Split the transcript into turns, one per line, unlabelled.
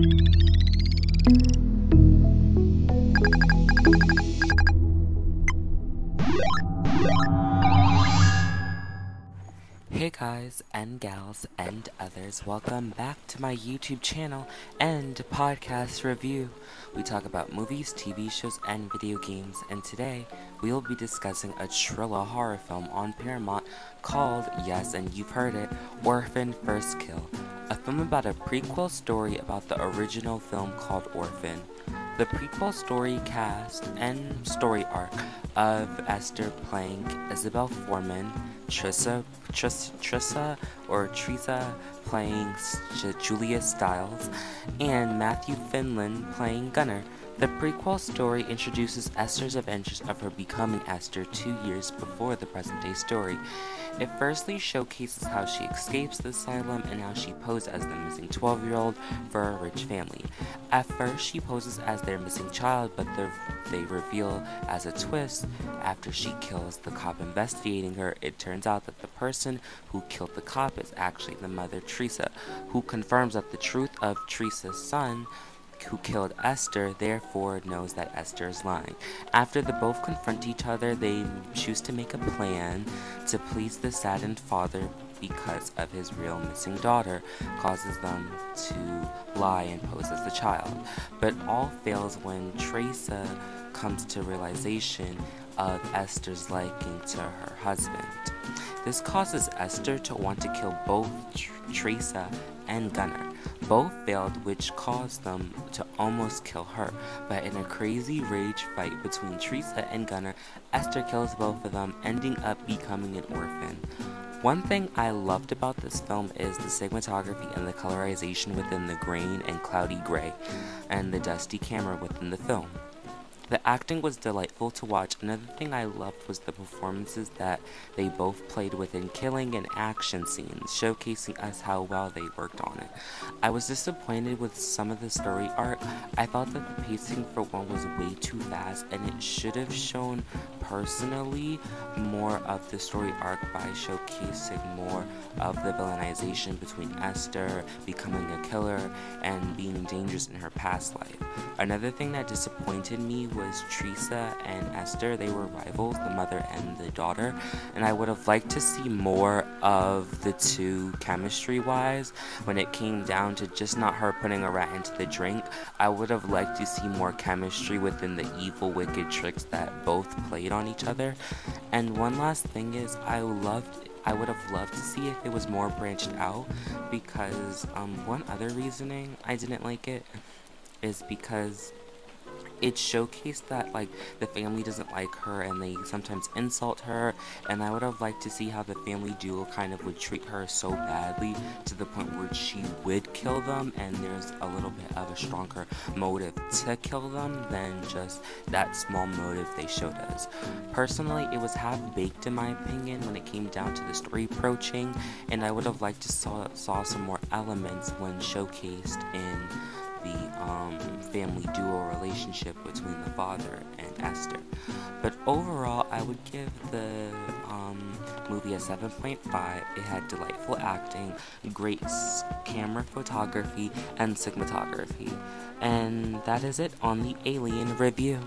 you Hey guys and gals and others, welcome back to my YouTube channel and podcast review. We talk about movies, TV shows, and video games, and today we will be discussing a Trilla horror film on Paramount called, yes, and you've heard it, Orphan First Kill, a film about a prequel story about the original film called Orphan. The prequel story cast and story arc of Esther Plank, Isabelle Fuhrman, Trissa, Trissa, Trissa or Teresa playing Julia Stiles, and Matthew Finlan playing Gunnar. The prequel story introduces Esther's adventures of her becoming Esther two years before the present day story. It firstly showcases how she escapes the asylum and how she poses as the missing 12 year old for a rich family. At first, she poses as their missing child, but they reveal as a twist after she kills the cop investigating her, it turns out that the person who killed the cop is actually the mother Teresa, who confirms that the truth of Teresa's son who killed Esther therefore knows that Esther is lying. After the both confront each other, they choose to make a plan to please the saddened father because of his real missing daughter causes them to lie and pose as the child. But all fails when Teresa comes to realization of Esther's liking to her husband. This causes Esther to want to kill both Teresa and Gunnar. Both failed, which caused them to almost kill her. But in a crazy rage fight between Teresa and Gunnar, Esther kills both of them, ending up becoming an orphan. One thing I loved about this film is the cinematography and the colorization within the grain and cloudy gray, and the dusty camera within the film. The acting was delightful to watch. Another thing I loved was the performances that they both played within killing and action scenes, showcasing us how well they worked on it. I was disappointed with some of the story arc. I felt that the pacing for one was way too fast and it should have shown personally more of the story arc by showcasing more of the villainization between Esther becoming a killer and being dangerous in her past life. Another thing that disappointed me was Teresa and Esther. They were rivals, the mother and the daughter, and I would have liked to see more of the two chemistry wise when it came down to just not her putting a rat into the drink. I would have liked to see more chemistry within the evil, wicked tricks that both played on each other. And one last thing is, I loved I would have loved to see if it was more branched out because um, one other reasoning I didn't like it is because it showcased that like the family doesn't like her and they sometimes insult her and i would have liked to see how the family duo kind of would treat her so badly to the point where she would kill them and there's a little bit of a stronger motive to kill them than just that small motive they showed us. Personally it was half baked in my opinion when it came down to the story approaching and i would have liked to saw, saw some more elements when showcased in the um, family duo relationship between the father and Esther. But overall, I would give the um, movie a 7.5. It had delightful acting, great camera photography, and cinematography. And that is it on the Alien review.